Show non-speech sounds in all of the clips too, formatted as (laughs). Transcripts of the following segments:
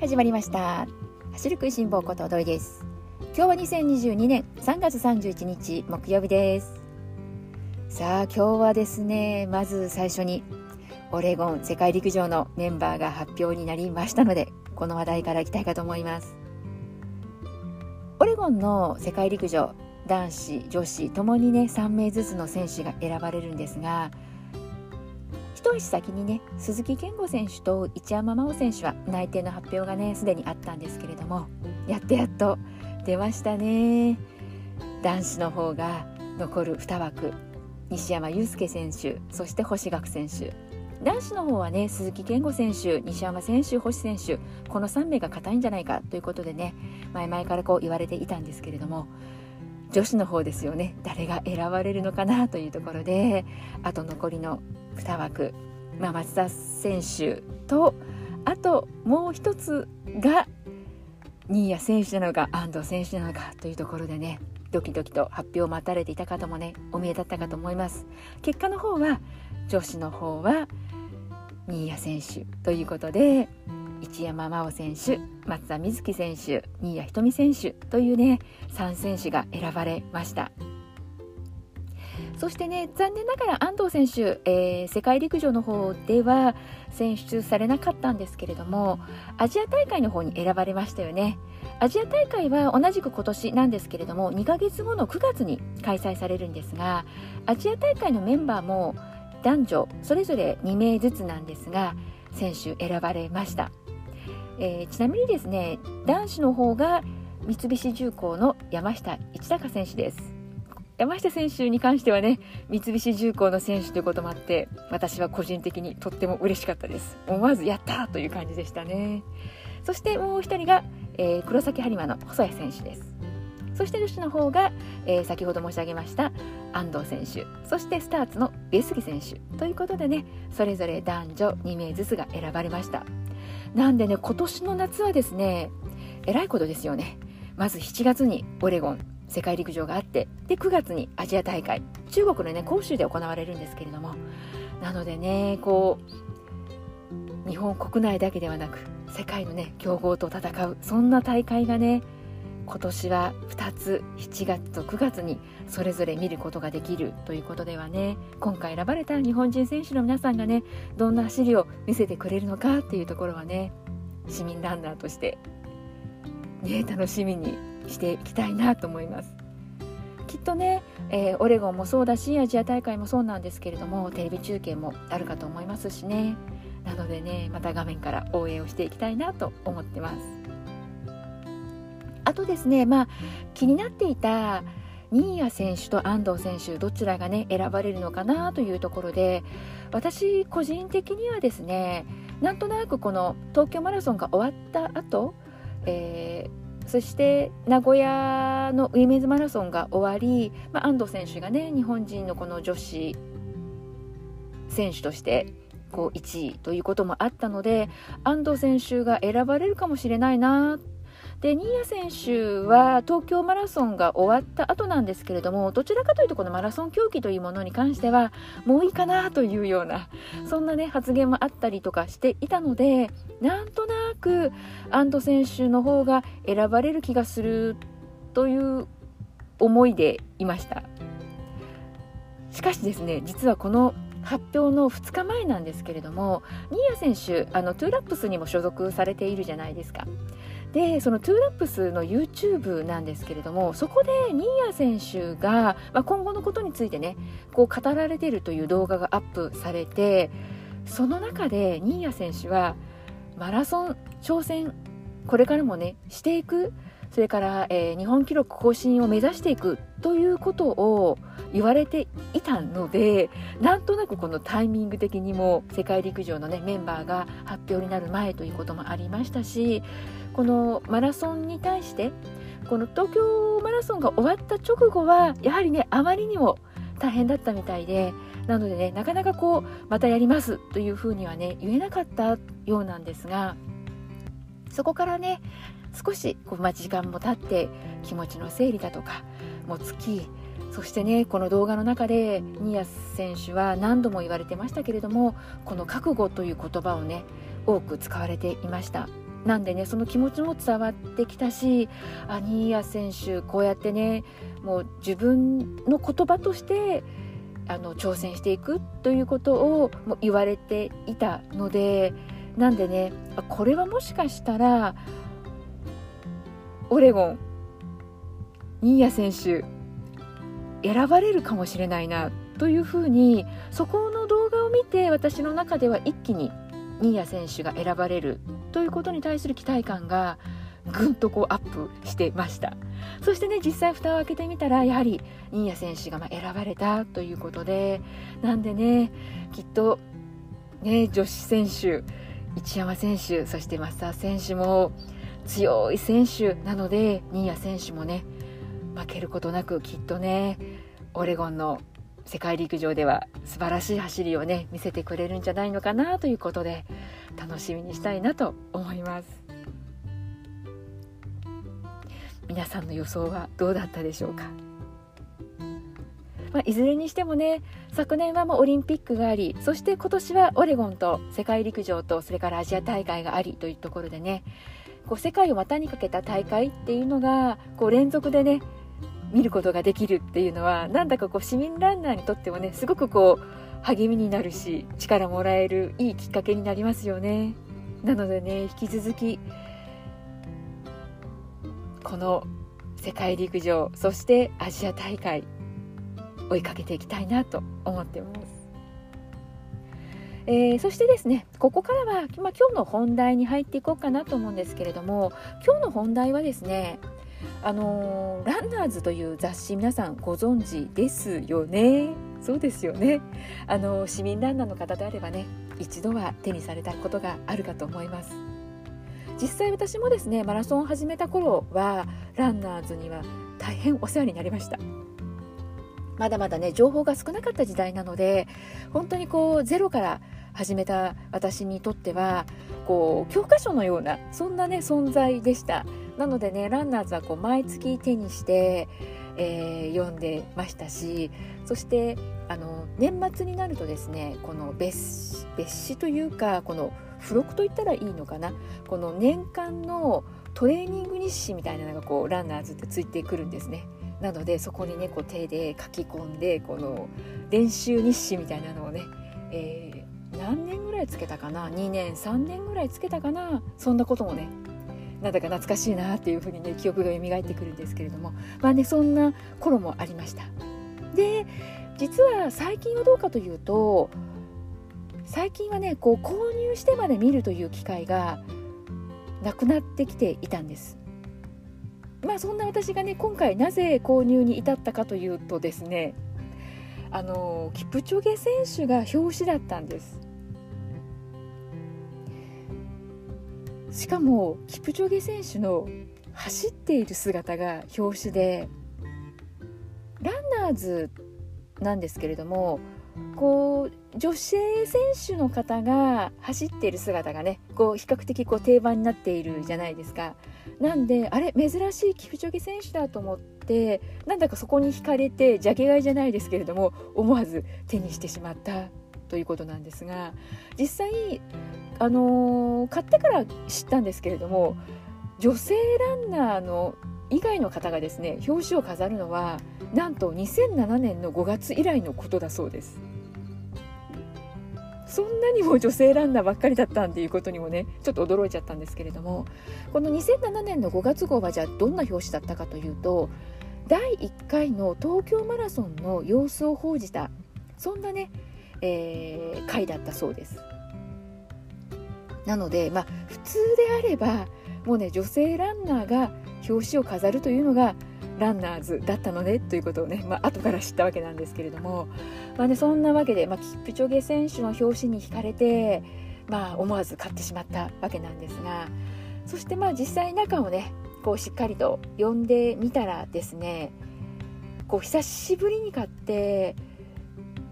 始まりました。走る食いしん坊こと土井です。今日は2022年3月31日木曜日です。さあ今日はですねまず最初にオレゴン世界陸上のメンバーが発表になりましたのでこの話題からいきたいかと思います。オレゴンの世界陸上男子女子ともにね3名ずつの選手が選ばれるんですが一足先にね鈴木健吾選手と一山麻緒選手は内定の発表がねすでにあったんですけれどもやっとやっと出ましたね。男子の方が残る2枠西山雄介選手そして星岳選手。男子の方はね鈴木健吾選手西山選手星選手この3名が硬いんじゃないかということでね前々からこう言われていたんですけれども女子の方ですよね。誰が選ばれるのかなというところであと残りの2枠、まあ、松田選手とあともう一つが新谷選手なのか安藤選手なのかというところでねドキドキと発表を待たれていた方もねお見えだったかと思います。結果の方は女子の方は新谷選手ということで一山麻緒選手松田瑞生選手新谷仁美選手というね3選手が選ばれました。そしてね残念ながら安藤選手、えー、世界陸上の方では選出されなかったんですけれどもアジア大会の方に選ばれましたよね。アジア大会は同じく今年なんですけれども2ヶ月後の9月に開催されるんですがアジア大会のメンバーも男女それぞれ2名ずつなんですが選手選ばれました。えー、ちなみにですね男子の方が三菱重工の山下一貴選手です。山下選手に関してはね三菱重工の選手ということもあって私は個人的にとっても嬉しかったです。思わずやったという感じでしたね。そしてもう一人が、えー、黒崎播磨の細谷選手です。そして女子の方が、えー、先ほど申し上げました安藤選手。そしてスターツの上杉選手。ということでねそれぞれ男女2名ずつが選ばれました。なんでね今年の夏はですねえらいことですよね。まず7月にオレゴン世界陸上があってで9月にアジア大会中国のね広州で行われるんですけれどもなのでねこう日本国内だけではなく世界のね強豪と戦うそんな大会がね今年は2つ7月と9月にそれぞれ見ることができるということではね今回選ばれた日本人選手の皆さんがねどんな走りを見せてくれるのかっていうところはね市民ランナーとして、ね、楽しみにしていきたいなと思います。きっとね、えー、オレゴンもそうだしアジア大会もそうなんですけれどもテレビ中継もあるかと思いますしねなのでねまた画面から応援をしていきたいなと思ってます。あとですね、まあ、気になっていた新谷選手と安藤選手どちらがね選ばれるのかなというところで私個人的にはですねなんとなくこの東京マラソンが終わった後、えー、そして名古屋のウィメンズマラソンが終わり、まあ、安藤選手がね日本人のこの女子選手としてこう1位ということもあったので安藤選手が選ばれるかもしれないなで新谷選手は東京マラソンが終わった後なんですけれどもどちらかというとこのマラソン競技というものに関してはもういいかなというようなそんなね発言もあったりとかしていたのでなんとなく安藤選手の方が選ばれる気がするという思いでいました。しかしですね実はこの発表の2日前なんですけれども新谷選手あのトゥーラップスにも所属されているじゃないですか。でそのトゥーラップスの YouTube なんですけれどもそこで新谷選手が、まあ、今後のことについてねこう語られているという動画がアップされてその中で新谷選手はマラソン挑戦これからもねしていく。それから、えー、日本記録更新を目指していくということを言われていたのでなんとなくこのタイミング的にも世界陸上の、ね、メンバーが発表になる前ということもありましたしこのマラソンに対してこの東京マラソンが終わった直後はやはりねあまりにも大変だったみたいでなのでねなかなかこうまたやりますというふうにはね言えなかったようなんですがそこからね少しこう、まあ、時間も経って気持ちの整理だとかもつきそしてねこの動画の中で新谷選手は何度も言われてましたけれどもこの覚悟という言葉をね多く使われていました。なんでねその気持ちも伝わってきたしアニーヤ選手こうやってねもう自分の言葉としてあの挑戦していくということをも言われていたのでなんでねこれはもしかしたらオレゴン新谷選手選ばれるかもしれないなというふうにそこの動画を見て私の中では一気に新谷選手が選ばれるということに対する期待感がぐんとこうアップしてました。そしてね実際蓋を開けてみたらやはり新谷選手がま選ばれたということでなんでねきっとね女子選手一山選手そして増田選手も強い選手なので新谷選手もね負けることなくきっとねオレゴンの世界陸上では素晴らしい走りをね見せてくれるんじゃないのかなということで楽しみにしたいなと思います。皆さんの予想はどうだったでしょうか、まあ、いずれにしてもね昨年はもうオリンピックがありそして今年はオレゴンと世界陸上とそれからアジア大会がありというところでねこう世界を股にかけた大会っていうのがこう連続でね見ることができるっていうのはなんだかこう市民ランナーにとってもねすごくこう励みになるし力もらえるいいきっかけになりますよねなのでね引き続きこの世界陸上そしてアジア大会追いかけていきたいなと思ってます。えー、そしてですねここからは、まあ、今日の本題に入っていこうかなと思うんですけれども今日の本題はですねあのランナーズという雑誌皆さんご存知ですよね？そうですよね。あの市民ランナーの方であればね一度は手にされたことがあるかと思います。実際私もですねマラソンを始めた頃はランナーズには大変お世話になりました。まだまだね情報が少なかった時代なので本当にこうゼロから始めた私にとってはこう教科書のようなそんなね存在でした。なのでねランナーズはこう毎月手にして、えー、読んでましたしそしてあの年末になるとですねこの別別紙というかこの付録といったらいいのかな？この年間のトレーニング日誌みたいなのがこうランナーズってついてくるんですね。なのでそこにねこう手で書き込んでこの練習日誌みたいなのをね、えー、何年ぐらいつけたかな？2年3年ぐらいつけたかな？そんなこともねなんだか懐かしいなっていうふうにね記憶が蘇ってくるんですけれども。まあねそんな頃もありました。で実は最近はどうかというと最近はねこう購入してまで見るという機会がなくなってきていたんです。まあそんな私がね今回なぜ購入に至ったかというとですねあのキプチョゲ選手が表紙だったんです。しかもキプチョゲ選手の走っている姿が表紙でランナーズなんですけれどもこう女性選手の方が走っている姿がねこう比較的こう定番になっているじゃないですか。なんであれ珍しいキプチョゲ選手だと思ってなんだかそこに惹かれてジャケ買いじゃないですけれども思わず手にしてしまったということなんですが実際あのー、買ってから知ったんですけれども女性ランナーの以外の方がですね表紙を飾るのはなんと2007年の5月以来のことだそうです。そんなにも女性ランナーばっかりだったんっていうことにもねちょっと驚いちゃったんですけれどもこの2007年の5月号はじゃあどんな表紙だったかというと第1回の東京マラソンの様子を報じたそんなね、えー、回だったそうです。なので、まあ、普通であればもうね女性ランナーが表紙を飾るというのがランナーズだったのねということをね、まあ後から知ったわけなんですけれども、まあね、そんなわけで、まあ、キプチョゲ選手の表紙に惹かれて、まあ、思わず買ってしまったわけなんですがそしてまあ実際中をねこうしっかりと読んでみたらですねこう久しぶりに買って、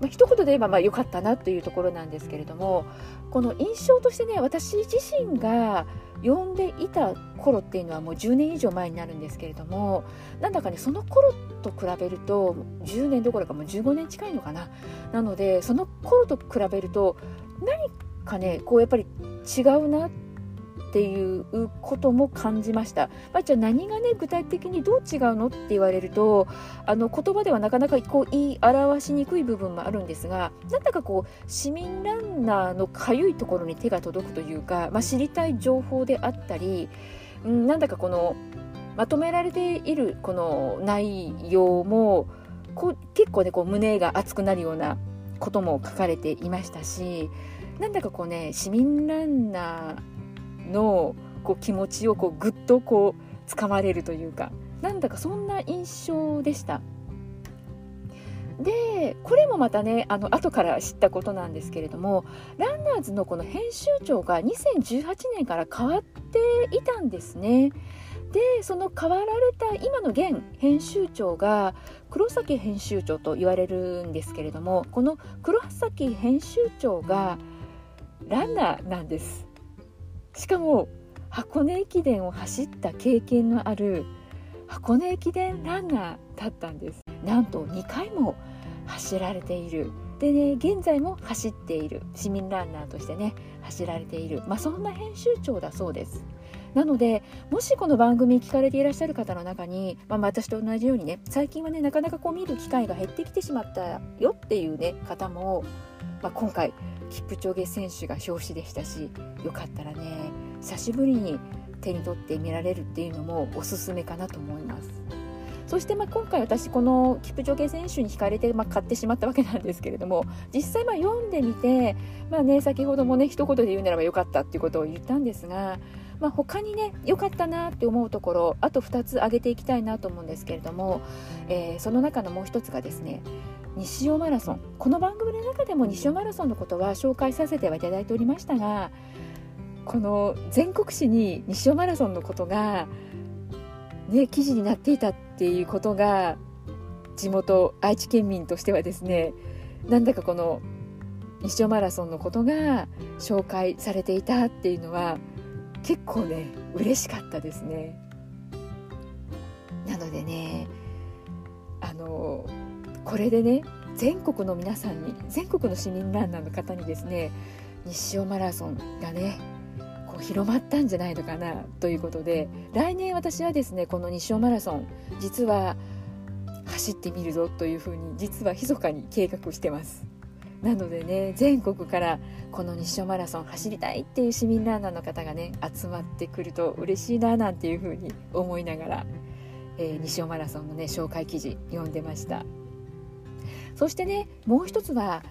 まあ、一言で言えばまあ良かったなというところなんですけれどもこの印象としてね私自身が読んでいた頃っていうのはもう10年以上前になるんですけれどもなんだかねその頃と比べると10年どころかもう15年近いのかな。なのでその頃と比べると何かねこうやっぱり違うなってっていうことも感じました、まあ、じゃあ何がね具体的にどう違うのって言われるとあの言葉ではなかなかこう言い表しにくい部分もあるんですがなんだかこう市民ランナーのかゆいところに手が届くというか、まあ、知りたい情報であったり、うん、なんだかこのまとめられているこの内容もこう結構ねこう胸が熱くなるようなことも書かれていましたしなんだかこうね市民ランナーのこう気持ちをこうぐっとこう掴まれるというかなんだかそんな印象でした。でこれもまたねあの後から知ったことなんですけれどもランナーズのこの編集長が2018年から変わっていたんですね。でその変わられた今の現編集長が黒崎編集長と言われるんですけれどもこの黒崎編集長がランナーなんですしかも箱根駅伝を走った経験のある箱根駅伝ランナーだったんです。なんと2回も走られている。でね現在も走っている。市民ランナーとしてね走られている、まあ、そんな編集長だそうです。なのでもしこの番組聞かれていらっしゃる方の中に、まあ、私と同じようにね最近はねなかなかこう見る機会が減ってきてしまったよっていうね方も、まあ、今回キプチョゲ選手が表紙でしたしよかったらね久しぶりに手に取って見られるっていうのもおすすめかなと思います。そしてまあ今回私このキプチョゲ選手に惹かれてまあ買ってしまったわけなんですけれども実際まあ読んでみてまあね先ほどもね一言で言うならばよかったっていうことを言ったんですがまあ、他にね良かったなって思うところあと2つ挙げていきたいなと思うんですけれども、えー、その中のもう1つがですね西尾マラソン。この番組の中でも西尾マラソンのことは紹介させてはいただいておりましたがこの全国紙に西尾マラソンのことが、ね、記事になっていたっていうことが地元愛知県民としてはですねなんだかこの西尾マラソンのことが紹介されていたっていうのは結構ね嬉しかったですね。なのでねこれでね全国の皆さんに全国の市民ランナーの方にですね西尾マラソンがねこう広まったんじゃないのかなということで来年私はですねこの西尾マラソン実は走ってみるぞというふうに実は密かに計画してます。なのでね全国からこの西尾マラソン走りたいっていう市民ランナーの方がね集まってくると嬉しいななんていうふうに思いながら、えー、西尾マラソンのね紹介記事読んでました。そしてねもう一つは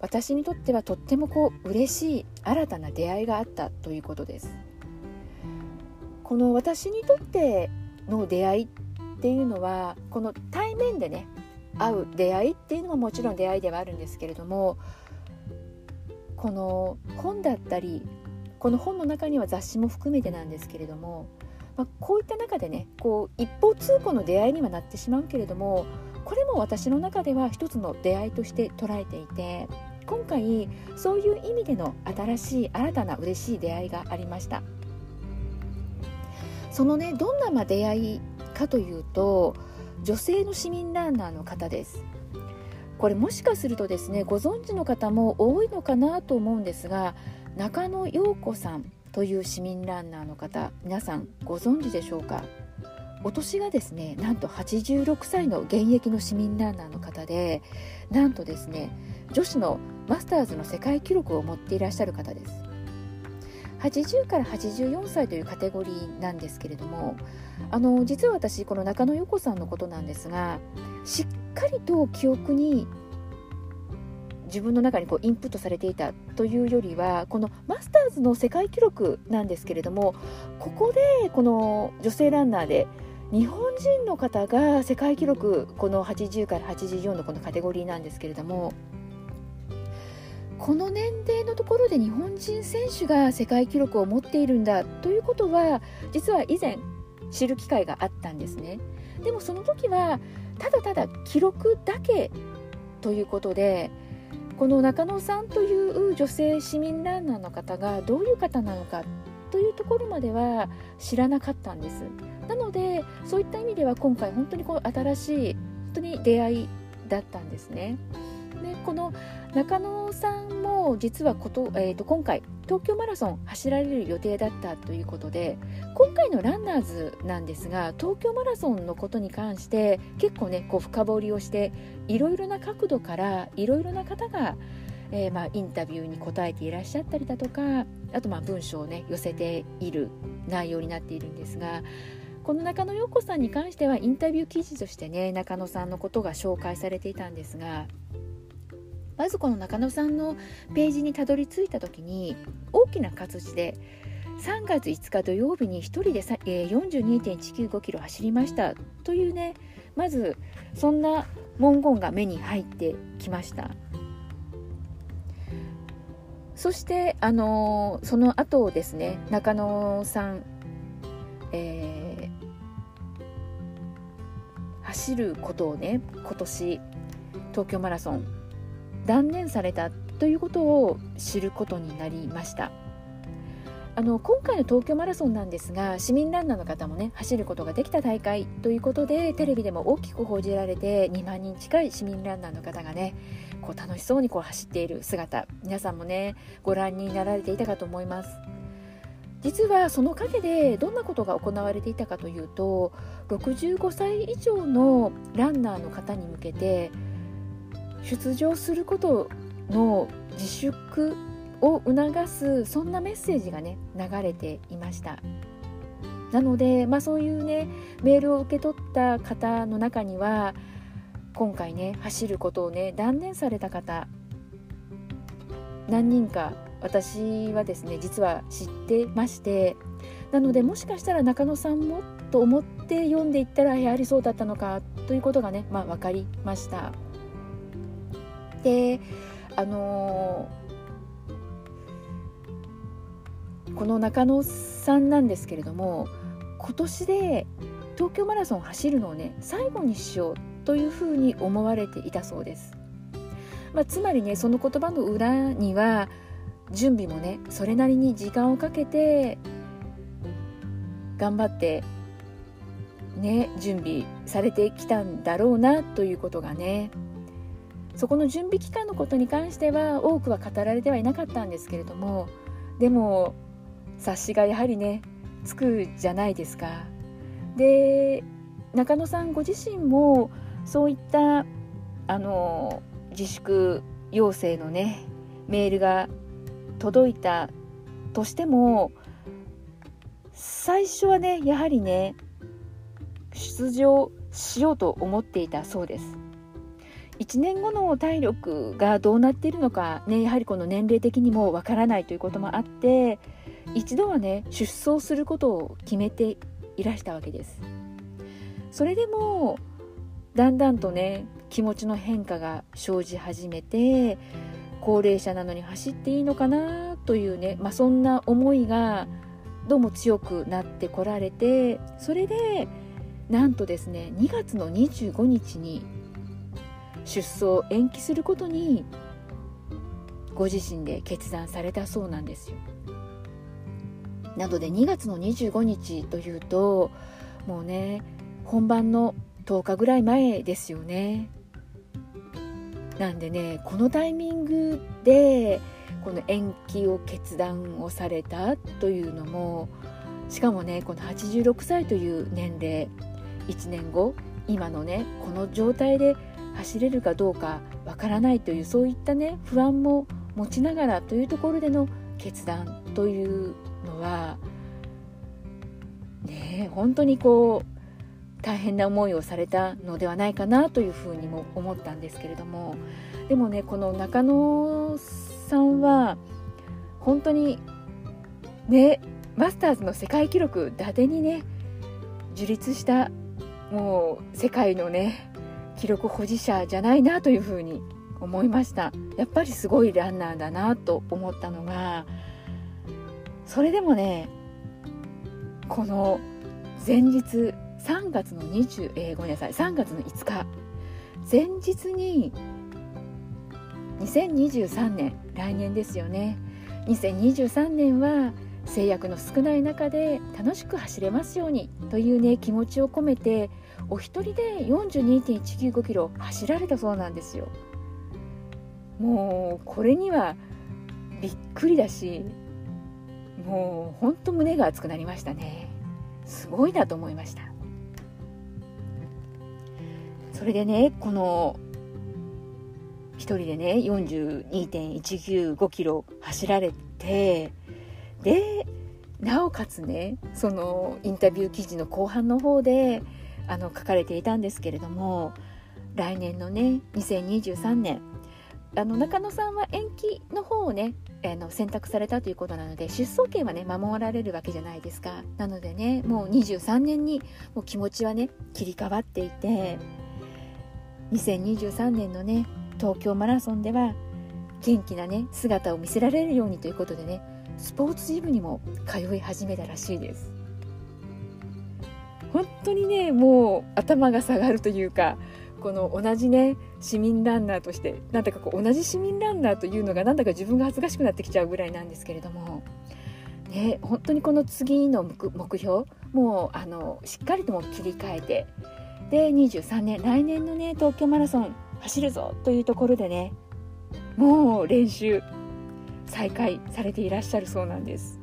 私にとってはとってもこう嬉しい新たな出会いがあったということです。この私にとっての出会いっていうのはこの対面でね会う出会いっていうのももちろん出会いではあるんですけれどもこの本だったりこの本の中には雑誌も含めてなんですけれども、まあ、こういった中でねこう一方通行の出会いにはなってしまうけれどもこれも私の中では一つの出会いとして捉えていて今回そういう意味での新しい新たな嬉しい出会いがありました。そのねどんなま出会いかというと女性の市民ランナーの方です。これもしかするとですねご存知の方も多いのかなと思うんですが中野陽子さんという市民ランナーの方皆さんご存知でしょうか？お年がですねなんと86歳の現役の市民ランナーの方でなんとですね女子のマスターズの世界記録を持っていらっしゃる方です。80から84歳というカテゴリーなんですけれどもあの実は私この中野陽子さんのことなんですがしっかりと記憶に自分の中にこうインプットされていたというよりはこのマスターズの世界記録なんですけれどもここでこの女性ランナーで日本人の方が世界記録この80から84のこのカテゴリーなんですけれどもこの年齢のところで日本人選手が世界記録を持っているんだということは実は以前知る機会があったんですね。でもその時はただただ記録だけということでこの中野さんという女性市民ランナーの方がどういう方なのかというところまでは知らなかったんです。なのでそういった意味では今回本当にこう新しい本当に出会いだったんですね。でこの中野さんも実はこと、えーと、今回東京マラソン走られる予定だったということで今回のランナーズなんですが東京マラソンのことに関して結構ねこう深掘りをしていろいろな角度からいろいろな方がえー、まあ、インタビューに答えていらっしゃったりだとかあとまあ文章をね寄せている内容になっているんですがこの中野陽子さんに関してはインタビュー記事としてね中野さんのことが紹介されていたんですがまずこの中野さんのページにたどり着いた時に大きな活字で3月5日土曜日に1人で、42.195キロ走りました。というねまずそんな文言が目に入ってきました。そしてあの、その後ですね中野さん、えー走ることをね今年東京マラソン断念されたということを知ることになりました。あの今回の東京マラソンなんですが市民ランナーの方もね走ることができた大会ということでテレビでも大きく報じられて2万人近い市民ランナーの方がねこう楽しそうにこう走っている姿皆さんもねご覧になられていたかと思います。実はその陰でどんなことが行われていたかというと65歳以上のランナーの方に向けて出場することの自粛を促すそんなメッセージがね流れていました。なので、まあ、そういうねメールを受け取った方の中には今回ね走ることをね断念された方何人か私はですね実は知ってましてなのでもしかしたら中野さんもと思って読んでいったらやはりそうだったのかということがね、まあ、分かりました。であのー、この中野さんなんですけれども今年で東京マラソン走るのをね最後にしようというふうに思われていたそうです。まあ、つまりねその言葉の裏には準備もねそれなりに時間をかけて頑張ってね準備されてきたんだろうなということがねそこの準備期間のことに関しては多くは語られてはいなかったんですけれどもでも察しがやはりねつくじゃないですか。で中野さんご自身もそういったあの自粛要請のねメールが届いたとしても最初はねやはりね出場しようと思っていたそうです。1年後の体力がどうなっているのかねやはりこの年齢的にもわからないということもあって一度はね出走することを決めていらしたわけです。それでもだんだんとね気持ちの変化が生じ始めて高齢者なのに走っていいのかなというね、まあ、そんな思いがどうも強くなってこられてそれでなんとですね2月の25日に出走延期することにご自身で決断されたそうなんですよ。なので2月の25日というともうね本番の10日ぐらい前ですよね。なんでねこのタイミングでこの延期を決断をされたというのもしかもねこの86歳という年齢1年後今のねこの状態で走れるかどうかわからないというそういったね不安も持ちながらというところでの決断というのはね本当にこう大変な思いをされたのではないかなというふうにも思ったんですけれども。でもねこの中野さんは本当にねマスターズの世界記録伊達にね樹立したもう世界のね記録保持者じゃないなというふうに思いました。やっぱりすごいランナーだなと思ったのがそれでもねこの前日3月の20、えー、ごめんなさい3月の5日。前日に2023年来年ですよね。2023年は制約の少ない中で楽しく走れますようにというね気持ちを込めてお一人で42.195キロ走られたそうなんですよ。もうこれにはびっくりだしもうほんと胸が熱くなりましたね。すごいなと思いました。それでねこの1人でね42.195キロ走られてでなおかつねそのインタビュー記事の後半の方であの書かれていたんですけれども来年のね2023年あの中野さんは延期の方をねあの選択されたということなので出走権はね守られるわけじゃないですか。なのでねもう23年にもう気持ちはね切り替わっていて2023年のね東京マラソンでは元気なね姿を見せられるようにということでねスポーツジムにも通い始めたらしいです。本当にねもう頭が下がるというかこの同じね市民ランナーとしてなんだかこう同じ市民ランナーというのがなんだか自分が恥ずかしくなってきちゃうぐらいなんですけれども、ね、本当にこの次の目標もうあのしっかりとも切り替えてで23年来年のね東京マラソン走るぞというところでねもう練習再開されていらっしゃるそうなんです。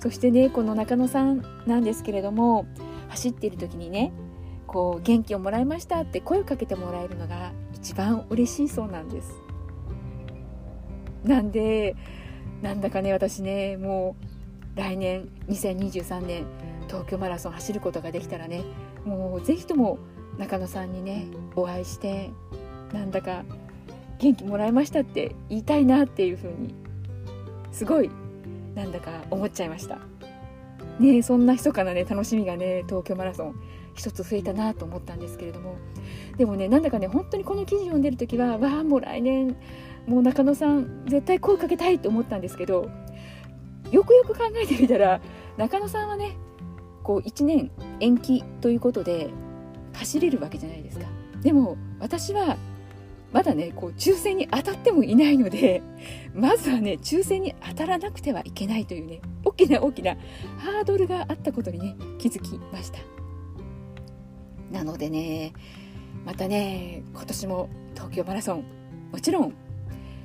そしてねこの中野さんなんですけれども走っている時にねこう元気をもらいましたって声をかけてもらえるのが一番嬉しいそうなんです。なんでなんだかね私ねもう来年2023年東京マラソン走ることができたらねもうぜひとも中野さんにねお会いしてなんだか元気もらいましたって言いたいなっていう風にすごいなんだか思っちゃいました。ねそんな密かなね楽しみがね東京マラソン一つ増えたなと思ったんですけれども。でもねなんだかね本当にこの記事読んでる時はわあもう来年もう中野さん絶対声かけたいと思ったんですけどよくよく考えてみたら中野さんはねこう1年延期ということで走れるわけじゃないですか。でも私はまだねこう抽選に当たってもいないので (laughs) まずはね抽選に当たらなくてはいけないというね大きな大きなハードルがあったことにね気づきました。なのでねまたね今年も東京マラソンもちろん、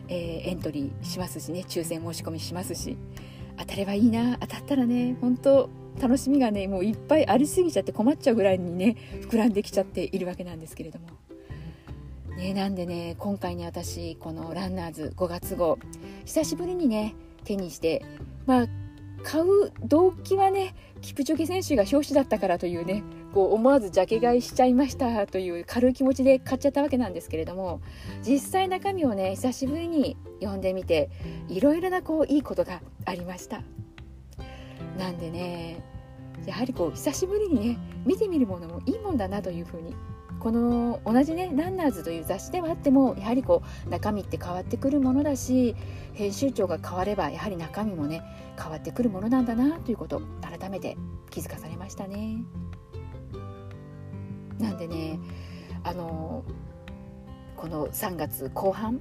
えー、エントリーしますしね抽選申し込みしますし当たればいいな当たったらね本当楽しみがねもういっぱいありすぎちゃって困っちゃうぐらいにね膨らんできちゃっているわけなんですけれども。ね、なんでね今回ね私このランナーズ5月号久しぶりにね手にしてまあ買う動機はねキプチョゲ選手が表紙だったからというねこう思わずジャケ買いしちゃいましたという軽い気持ちで買っちゃったわけなんですけれども実際中身をね久しぶりに読んでみていろいろなこういいことがありましたなんでねやはりこう久しぶりにね見てみるものもいいもんだなというふうにこの同じね「ランナーズ」という雑誌ではあってもやはりこう中身って変わってくるものだし編集長が変わればやはり中身もね変わってくるものなんだなということ改めて気づかされましたね。なんでねあのこの3月後半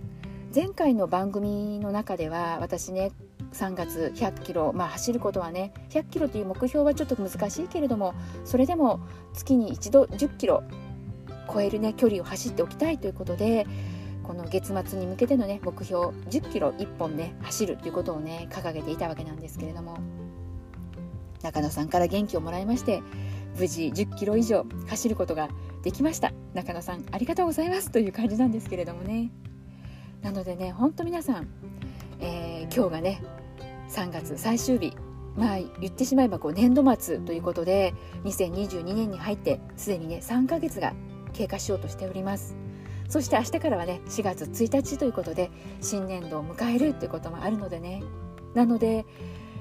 前回の番組の中では私ね3月100キロ、まあ、走ることはね100キロという目標はちょっと難しいけれどもそれでも月に一度10キロ超えるね距離を走っておきたいということでこの月末に向けてのね目標10キロ1本ね走るということをね掲げていたわけなんですけれども中野さんから元気をもらいまして無事10キロ以上走ることができました。中野さんありがとうございますという感じなんですけれどもね。なのでねほんと皆さん、えー、今日がね3月最終日。まあ言ってしまえばこう年度末ということで2022年に入ってすでにね3ヶ月が経過しようとしております。そして明日からはね4月1日ということで新年度を迎えるということもあるのでね。なので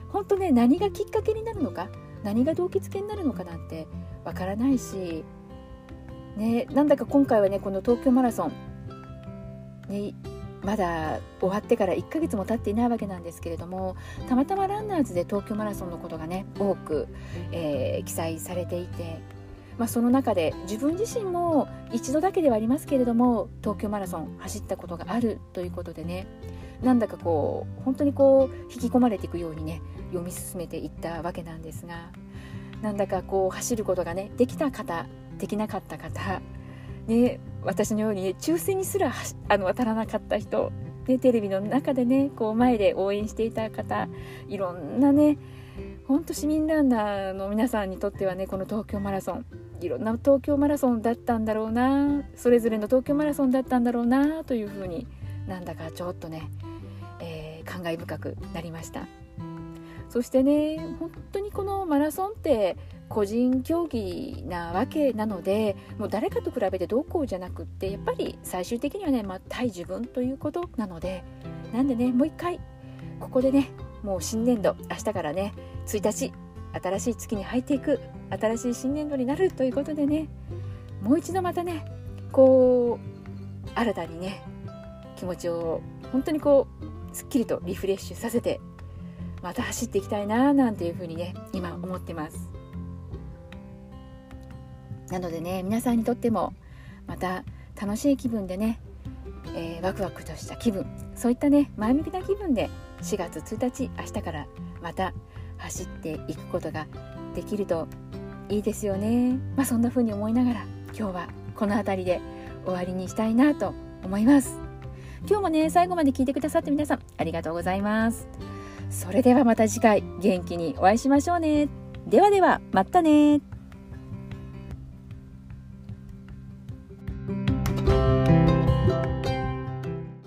本当ね何がきっかけになるのか何が動機づけになるのかなんてわからないしねなんだか今回はねこの東京マラソンねまだ終わってから1ヶ月も経っていないわけなんですけれどもたまたまランナーズで東京マラソンのことがね多く、えー、記載されていてまあ、その中で自分自身も一度だけではありますけれども東京マラソン走ったことがあるということでねなんだかこう本当にこう引き込まれていくようにね読み進めていったわけなんですがなんだかこう走ることがねできた方できなかった方ね私のように、ね、抽選にすらあの当たらなかった人、ね、テレビの中でねこう前で応援していた方いろんなね本当市民ランナーの皆さんにとってはねこの東京マラソンいろんな東京マラソンだったんだろうなそれぞれの東京マラソンだったんだろうなというふうになんだかちょっとね、えー、感慨深くなりました。そしてね本当にこのマラソンって個人競技なわけなのでもう誰かと比べてどうこうじゃなくってやっぱり最終的にはね、まあ、対自分ということなのでなんでねもう一回ここでねもう新年度明日からね1日新しい月に入っていく新しい新年度になるということでねもう一度またねこう新たにね気持ちを本当にこうすっきりとリフレッシュさせてまた走っていきたいななんていうふうにね今思ってます。なのでね皆さんにとってもまた楽しい気分でね、えー、ワクワクとした気分そういったね前向きな気分で4月1日明日からまた走っていくことができるといいですよね。まあそんな風に思いながら今日はこの辺りで終わりにしたいなと思います。今日もね最後まで聞いてくださって皆さんありがとうございます。それではまた次回元気にお会いしましょうね。ではではまたね。